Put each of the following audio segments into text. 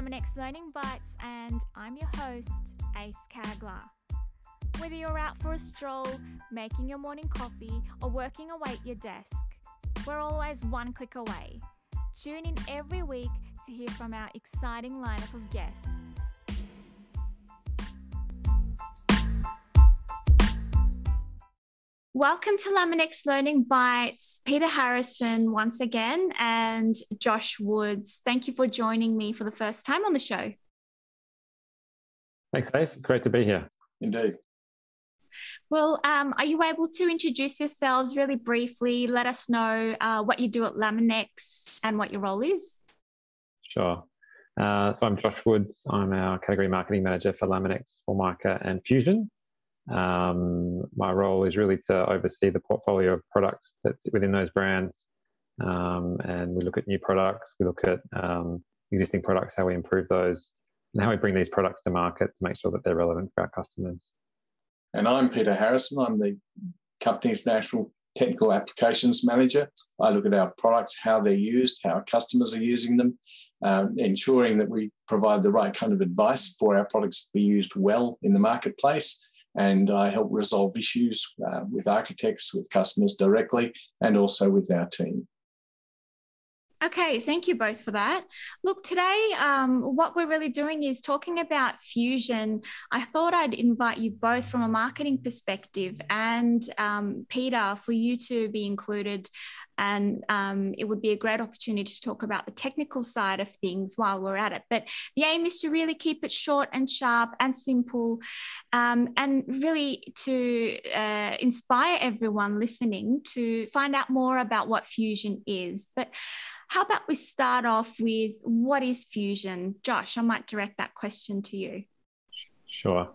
Laminex Learning Bites, and I'm your host, Ace Kagler. Whether you're out for a stroll, making your morning coffee, or working away at your desk, we're always one click away. Tune in every week to hear from our exciting lineup of guests. Welcome to Laminex Learning Bites. Peter Harrison once again and Josh Woods. Thank you for joining me for the first time on the show. Thanks, Ace. It's great to be here. Indeed. Well, um, are you able to introduce yourselves really briefly? Let us know uh, what you do at Laminex and what your role is. Sure. Uh, so I'm Josh Woods. I'm our category marketing manager for Laminex, Formica, and Fusion. Um, my role is really to oversee the portfolio of products that's within those brands. Um, and we look at new products, we look at um, existing products, how we improve those, and how we bring these products to market to make sure that they're relevant for our customers. And I'm Peter Harrison. I'm the company's national technical applications manager. I look at our products, how they're used, how our customers are using them, um, ensuring that we provide the right kind of advice for our products to be used well in the marketplace and I help resolve issues uh, with architects, with customers directly, and also with our team. Okay, thank you both for that. Look, today, um, what we're really doing is talking about fusion. I thought I'd invite you both from a marketing perspective and um, Peter for you to be included and um, it would be a great opportunity to talk about the technical side of things while we're at it. But the aim is to really keep it short and sharp and simple, um, and really to uh, inspire everyone listening to find out more about what fusion is. But how about we start off with what is fusion? Josh, I might direct that question to you. Sure.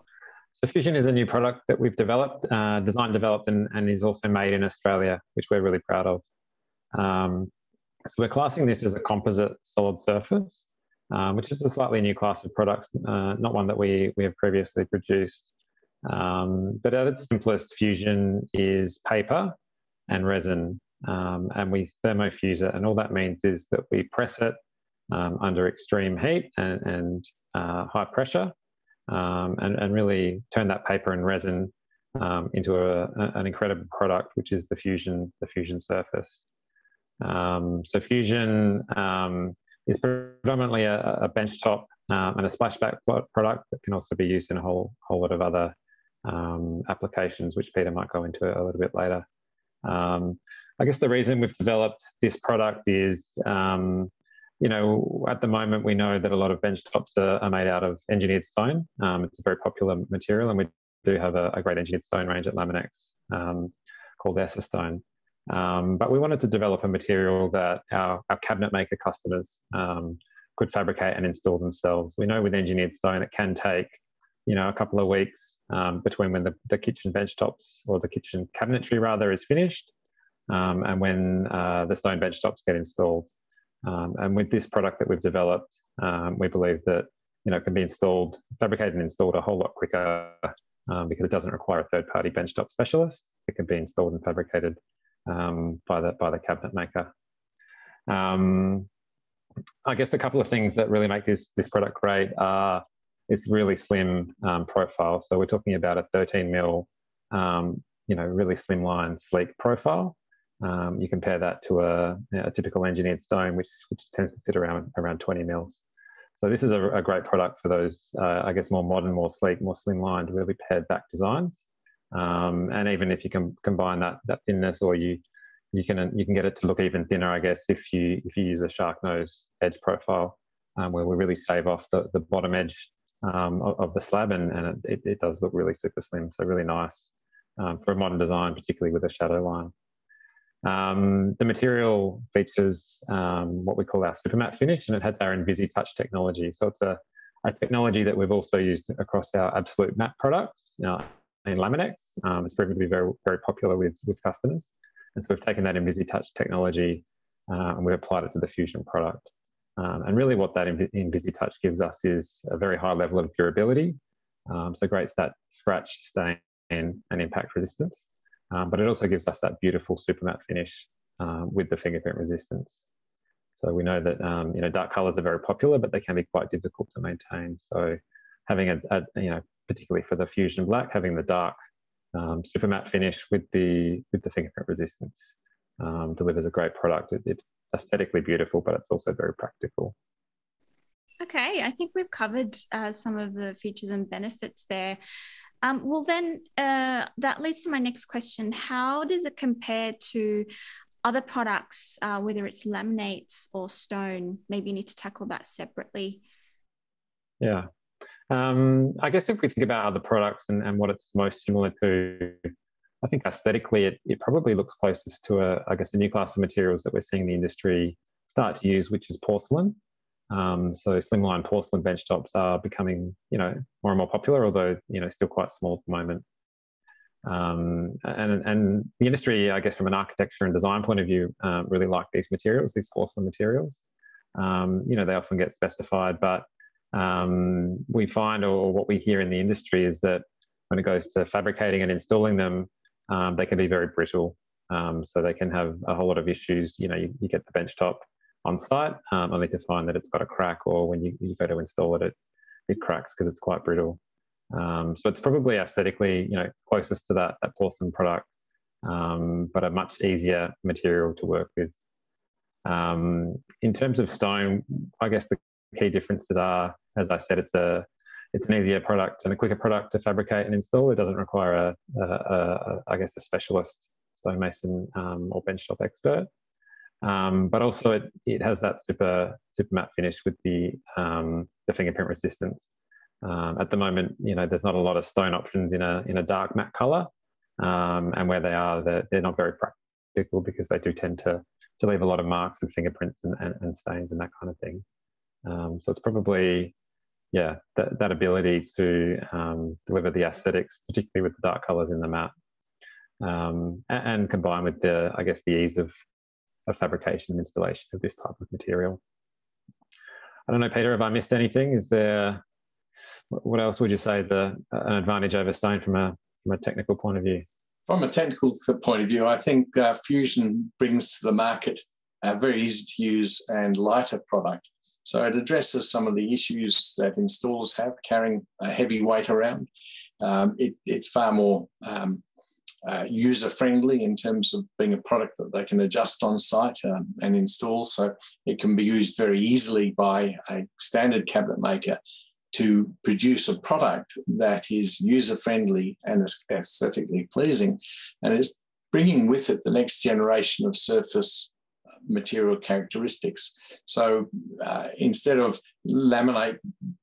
So Fusion is a new product that we've developed, uh, designed, developed, and, and, is also made in Australia, which we're really proud of. Um, so we're classing this as a composite solid surface, um, which is a slightly new class of products, uh, not one that we, we have previously produced. Um, but at its simplest, fusion is paper and resin, um, and we thermofuse it. And all that means is that we press it um, under extreme heat and, and uh, high pressure, um, and, and really turn that paper and resin into a, a, an incredible product, which is the fusion the fusion surface. Um, so Fusion um, is predominantly a, a benchtop um, and a splashback product that can also be used in a whole whole lot of other um, applications, which Peter might go into a little bit later. Um, I guess the reason we've developed this product is, um, you know, at the moment we know that a lot of benchtops are, are made out of engineered stone. it's a very popular material, and we do have a, a great engineered stone range at Laminex called Essastone. Um, but we wanted to develop a material that our, our cabinet maker customers um, could fabricate and install themselves. We know with engineered stone it can take, you know, a couple of weeks um, between when the, the kitchen bench tops or the kitchen cabinetry rather is finished um, and when uh, the stone bench tops get installed. Um, and with this product that we've developed, um, we believe that you know it can be installed, fabricated and installed a whole lot quicker because it doesn't require a third-party benchtop specialist. It can be installed and fabricated um, by the by the cabinet maker. Um, I guess a couple of things that really make this this product great are this really slim um, profile. So we're talking about a 13 mil, um, you know, really slimline, sleek profile. Um, you compare that to a, a, typical engineered stone, which which tends to sit around around 20 mils. So this is a, a great product for those, uh, I guess, more modern, more sleek, more slimline, really pared back designs. Um, and even if you can combine that that thinness, or you you can you can get it to look even thinner, I guess, if you if you use a shark nose edge profile, um, where we really shave off the, the bottom edge um, of, the slab, and, and it, it, does look really super slim. So really nice um, for a modern design, particularly with a shadow line. Um, the material features um, what we call our super matte finish, and it has our InvisiTouch technology. So it's a, a technology that we've also used across our Absolute Matte products. In Laminex. Um, it's proven to be very, very popular with, with customers. And so we've taken that InvisiTouch technology uh, and we've applied it to the Fusion product. Um, and really what that InvisiTouch gives us is a very high level of durability. Um, so great stat, scratch, stain, and, impact resistance. Um, but it also gives us that beautiful super matte finish um, with the fingerprint resistance. So we know that um, you know dark colors are very popular, but they can be quite difficult to maintain. So having a, a you know particularly for the fusion black, having the dark um, super matte finish with the with the fingerprint resistance um, delivers a great product. It, it's aesthetically beautiful, but it's also very practical. Okay, I think we've covered uh, some of the features and benefits there. Um, well, then uh, that leads to my next question. How does it compare to other products, uh, whether it's laminates or stone? Maybe you need to tackle that separately. Yeah. Um, I guess if we think about other products and, and what it's most similar to, I think aesthetically it, it probably looks closest to a, I guess, a new class of materials that we're seeing the industry start to use, which is porcelain. Um, so slimline porcelain bench tops are becoming, you know, more and more popular, although you know still quite small at the moment. Um, and and the industry, I guess, from an architecture and design point of view, um, really like these materials, these porcelain materials. Um, you know, they often get specified, but um, we find, or what we hear in the industry, is that when it goes to fabricating and installing them, um, they can be very brittle. so they can have a whole lot of issues. You know, you, you get the bench top on site, um, only to find that it's got a crack, or when you, you go to install it, it, it cracks because it's quite brittle. Um, so it's probably aesthetically, you know, closest to that, that porcelain product, um, but a much easier material to work with. Um, in terms of stone, I guess the key differences are, as I said, it's a it's an easier product and a quicker product to fabricate and install. It doesn't require a, a, a, I guess, a specialist stonemason um, or benchtop expert. Um, but also it, it has that super super matte finish with the um, the fingerprint resistance. Um, at the moment, you know, there's not a lot of stone options in a in a dark matte color, um, and where they are, they're, they're not very practical because they do tend to to leave a lot of marks and fingerprints and, and, and stains and that kind of thing. Um, so it's probably yeah that, that ability to um, deliver the aesthetics, particularly with the dark colors in the matte, and, and combined with the I guess the ease of of fabrication and installation of this type of material. I don't know, Peter, have I missed anything? Is there, what else would you say is a, an advantage over stone from a, from a technical point of view? From a technical point of view, I think uh, Fusion brings to the market a very easy to use and lighter product. So it addresses some of the issues that installers have carrying a heavy weight around. Um, it, it's far more um, uh, user friendly in terms of being a product that they can adjust on site um, and install. So it can be used very easily by a standard cabinet maker to produce a product that is user friendly and aesthetically pleasing. And it's bringing with it the next generation of surface material characteristics. So uh, instead of laminate,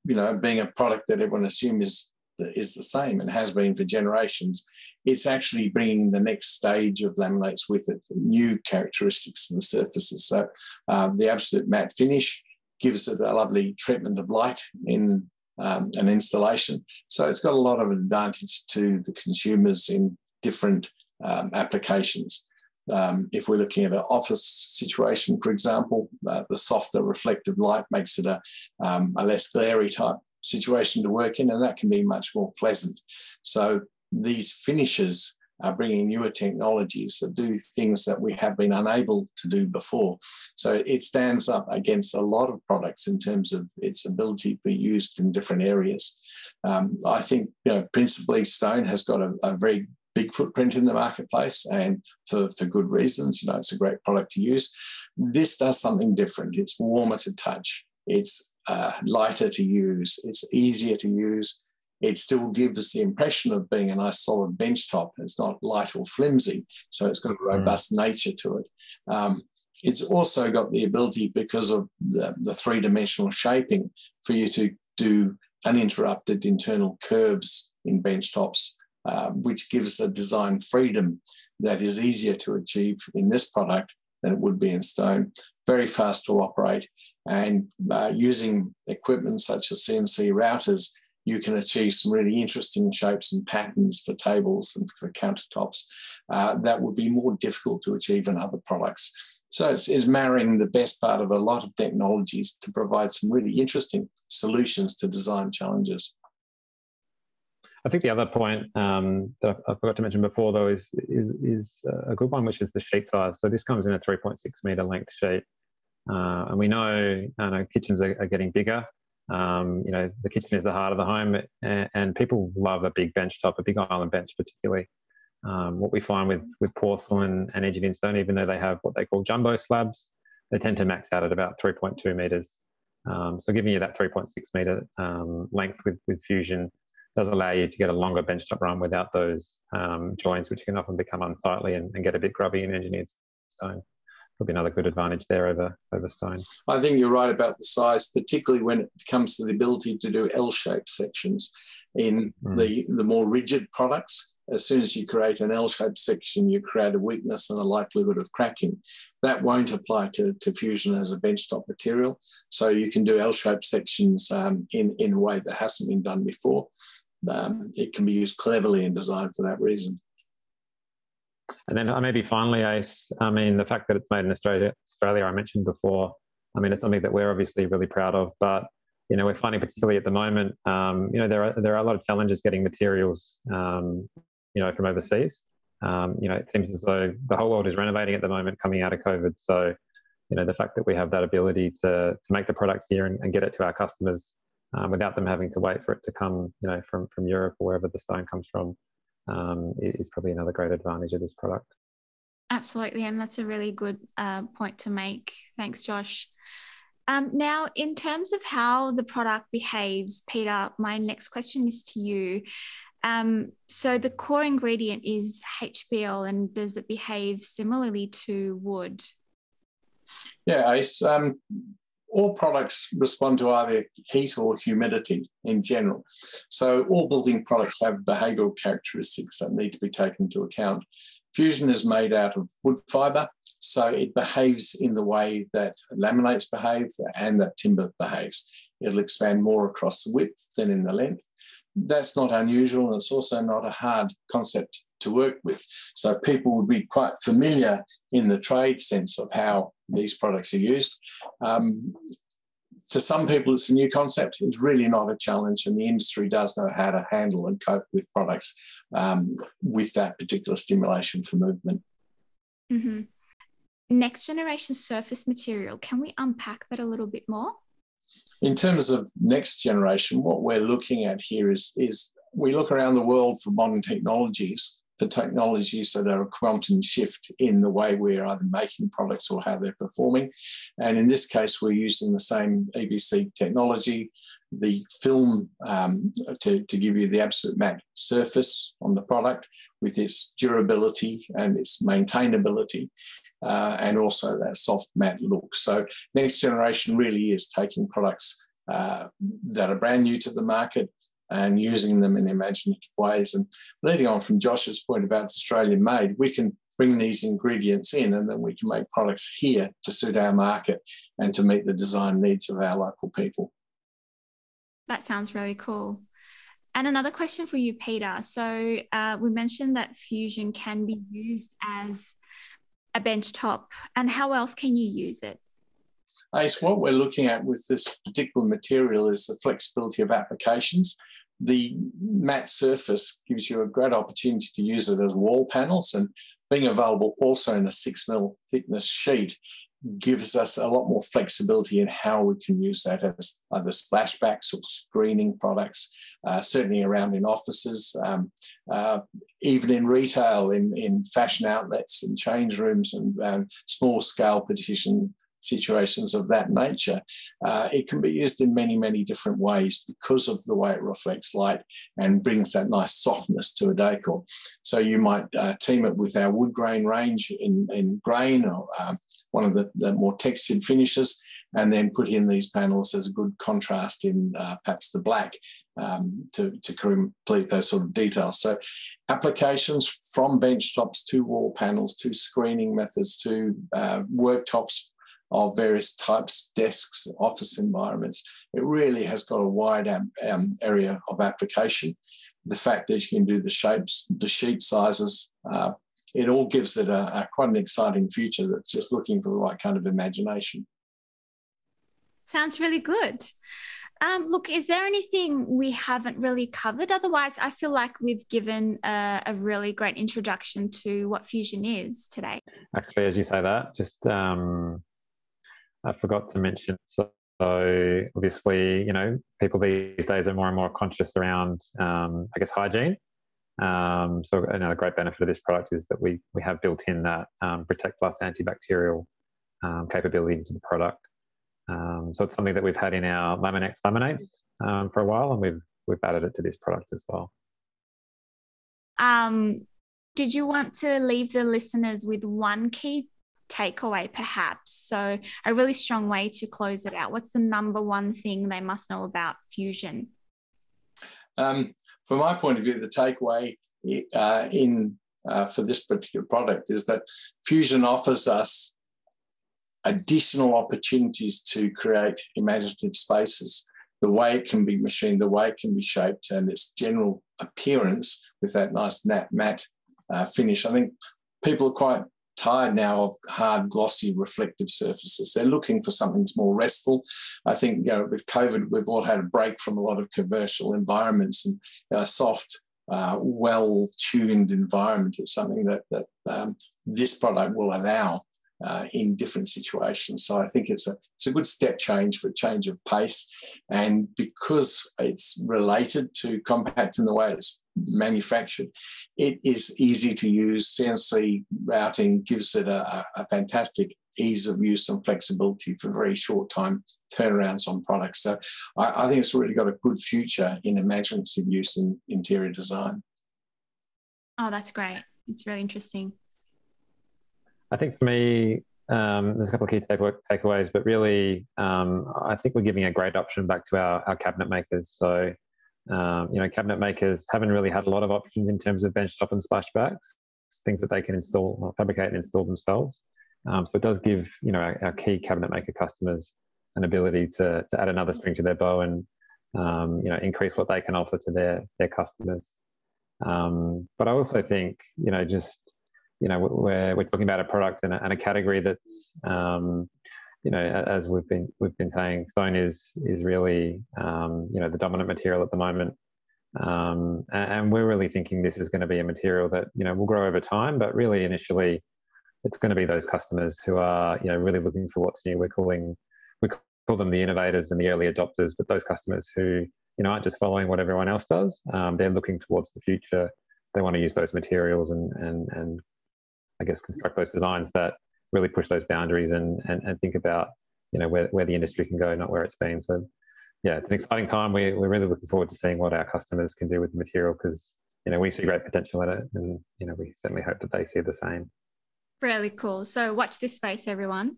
you know, being a product that everyone assumes is is the same and has been for generations. It's actually bringing the next stage of laminates with it, new characteristics in the surfaces. So um, the absolute matte finish gives it a lovely treatment of light in um, an installation. So it's got a lot of advantage to the consumers in different um, applications. Um, if we're looking at an office situation, for example, uh, the softer reflective light makes it a, um, a less glary type situation to work in, and that can be much more pleasant. So these finishes are bringing newer technologies that do things that we have been unable to do before. So it stands up against a lot of products in terms of its ability to be used in different areas. Um, I think, you know, principally Stone has got a, a very big footprint in the marketplace and for, for good reasons. You know, it's a great product to use. This does something different. It's warmer to touch. It's uh, lighter to use, it's easier to use. It still gives the impression of being a nice solid bench top. It's not light or flimsy, so it's got a hmm. robust mm. nature to it. Um, it's also got the ability, because of the, the three dimensional shaping, for you to do uninterrupted internal curves in bench tops, uh, which gives a design freedom that is easier to achieve in this product than it would be in stone. Very fast to operate, and uh, using equipment such as CNC routers, you can achieve some really interesting shapes and patterns for tables and for countertops uh, that would be more difficult to achieve in other products. So it's, it's, marrying the best part of a lot of technologies to provide some really interesting solutions to design challenges. I think the other point um, that I, forgot to mention before, though, is, is, is a good one, which is the sheet size. So this comes in a 3.6 meter length sheet. Uh, and we know, know kitchens are, are getting bigger. Um, you know, the kitchen is the heart of the home, and, and people love a big bench top, a big island bench particularly. Um, what we find with with porcelain and engineered stone, even though they have what they call jumbo slabs, they tend to max out at about 3.2 meters. Um, so giving you that 3.6 meter um, length with with fusion does allow you to get a longer benchtop run without those um, joints, which can often become unsightly and, and, get a bit grubby in engineered stone. Probably another good advantage there over, over stone. I think you're right about the size, particularly when it comes to the ability to do L-shaped sections in mm. the, the more rigid products. As soon as you create an L-shaped section, you create a weakness and a likelihood of cracking. That won't apply to, to fusion as a benchtop material. So you can do L-shaped sections um, in, in a way that hasn't been done before um, it can be used cleverly in design for that reason. And then uh, maybe finally, Ace, I mean, the fact that it's made in Australia, Australia, I mentioned before, I mean, it's something that we're obviously really proud of, but you know, we're finding particularly at the moment, um, you know, there are there are a lot of challenges getting materials, um, you know, from overseas. Um, you know, it seems as though the whole world is renovating at the moment, coming out of COVID. So, you know, the fact that we have that ability to to make the product here and, and get it to our customers um, without them having to wait for it to come, you know, from from Europe or wherever the stone comes from, um, is probably another great advantage of this product. Absolutely, and that's a really good uh, point to make. Thanks, Josh. Um, now, in terms of how the product behaves, Peter, my next question is to you. Um, so, the core ingredient is HPL, and does it behave similarly to wood? Yeah, Ace. Um, all products respond to either heat or humidity in general. So all building products have behavioural characteristics that need to be taken into account. Fusion is made out of wood fibre, so it behaves in the way that laminates behave and that timber behaves. It'll expand more across the width than in the length. That's not unusual, and it's also not a hard concept to work with. So people would be quite familiar in the trade sense of how these products are used. Um, to some people, it's a new concept. It's really not a challenge, and the industry does know how to handle and cope with products um, with that particular stimulation for movement. Mm-hmm. Next generation surface material, can we unpack that a little bit more? In terms of next generation, what we're looking at here is, is we look around the world for modern technologies for technologies that are a quantum shift in the way we're either making products or how they're performing. And in this case, we're using the same EBC technology, the film um, to, to give you the absolute matte surface on the product with its durability and its maintainability. Uh, and also that soft matte look. So next generation really is taking products uh, that are brand new to the market, and using them in imaginative ways. And leading on from Josh's point about Australian made, we can bring these ingredients in and then we can make products here to suit our market and to meet the design needs of our local people. That sounds really cool. And another question for you, Peter. So uh, we mentioned that fusion can be used as a bench top, and how else can you use it? Ace, what we're looking at with this particular material is the flexibility of applications the matte surface gives you a great opportunity to use it as wall panels and being available also in a six mil thickness sheet gives us a lot more flexibility in how we can use that as either splashbacks or screening products, uh, certainly around in offices, um, uh, even in retail, in, in fashion outlets and change rooms and um, small scale petition situations of that nature, uh, it can be used in many, many different ways because of the way it reflects light and brings that nice softness to a decor. So you might uh, team it with our wood grain range in, in grain or um, one of the, the, more textured finishes, and then put in these panels as a good contrast in uh, perhaps the black um, to, to complete those sort of details. So applications from bench tops to wall panels to screening methods to uh, worktops of various types, desks, office environments. It really has got a wide um, area of application. The fact that you can do the shapes, the sheet sizes, uh, it all gives it a, a, quite an exciting future that's just looking for the right kind of imagination. Sounds really good. Um, look, is there anything we haven't really covered? Otherwise, I feel like we've given a, a, really great introduction to what fusion is today. Actually, as you say that, just um, I forgot to mention. So, so obviously, you know, people these days are more and more conscious around, um, I guess, hygiene. Um, so another great benefit of this product is that we we have built in that um, Protect Plus antibacterial um, capability into the product. Um, so it's something that we've had in our Laminex laminates um, for a while, and we've we've added it to this product as well. Um, did you want to leave the listeners with one key takeaway, perhaps? So, a really strong way to close it out. What's the number one thing they must know about Fusion? Um, from my point of view, the takeaway uh, in uh, for this particular product is that Fusion offers us additional opportunities to create imaginative spaces. The way it can be machined, the way it can be shaped, and its general appearance with that nice matte uh, finish. I think people are quite tired now of hard, glossy, reflective surfaces. They're looking for something that's more restful. I think, you know, with COVID, we've all had a break from a lot of commercial environments and you know, soft, uh, well-tuned environment is something that, that um, this product will allow uh, in different situations. So I think it's a it's a good step change for change of pace, and because it's related to compact in the way it's manufactured, it is easy to use. CNC routing gives it a, a fantastic ease of use and flexibility for very short time turnarounds on products. So I, I think it's really got a good future in imaginative use in interior design. Oh, that's great. It's really interesting. I think for me, um, there's a couple of key takeaways, but really, um, I think we're giving a great option back to our, our cabinet makers. So, um, you know, cabinet makers haven't really had a lot of options in terms of benchtop and splashbacks, things that they can install, or fabricate and install themselves. Um, so it does give, you know, our, our, key cabinet maker customers an ability to, to add another string to their bow and, um, you know, increase what they can offer to their, their customers. Um, but I also think, you know, just you know we're we're talking about a product and a, and a category that's um, you know as we've been we've been saying stone is is really um, you know the dominant material at the moment. Um, and, and, we're really thinking this is going to be a material that you know will grow over time but really initially it's going to be those customers who are you know really looking for what's new. We're calling we call them the innovators and the early adopters but those customers who you know aren't just following what everyone else does. Um, they're looking towards the future. They want to use those materials and and and I guess, construct those designs that really push those boundaries and, and, and think about, you know, where, where the industry can go, not where it's been. So, yeah, it's an exciting time. We, we're really looking forward to seeing what our customers can do with the material because, you know, we see great potential in it and, you know, we certainly hope that they see the same. Really cool. So watch this space, everyone.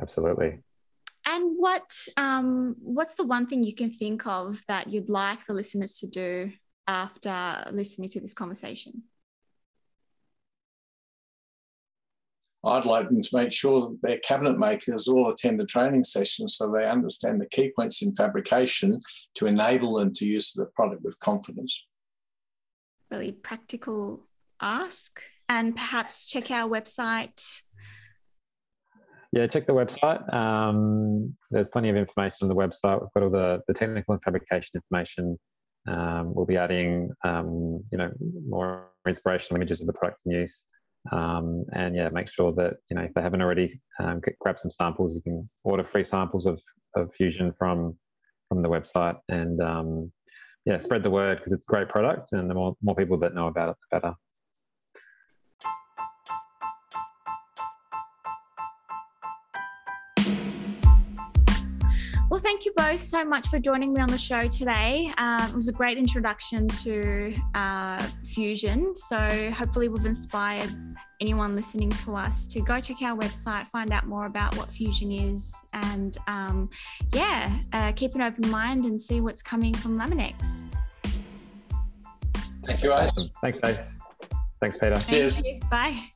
Absolutely. And what um, what's the one thing you can think of that you'd like the listeners to do after listening to this conversation? I'd like them to make sure that their cabinet makers all attend the training session so they understand the key points in fabrication to enable them to use the product with confidence. Really practical ask, and perhaps check our website. Yeah, check the website. Um, there's plenty of information on the website. We've got all the, the technical and fabrication information. Um, we'll be adding, um, you know, more inspirational images of the product in use. Um, and yeah, make sure that you know if they haven't already, um, grab some samples. You can order free samples of, of Fusion from from the website, and um, yeah, spread the word because it's a great product, and the more more people that know about it, the better. Thank you both so much for joining me on the show today. Uh, it was a great introduction to uh, Fusion. So, hopefully, we've inspired anyone listening to us to go check our website, find out more about what Fusion is, and um, yeah, uh, keep an open mind and see what's coming from Laminex. Thank you, guys. Thanks, guys. Thanks, Peter. Cheers. Bye.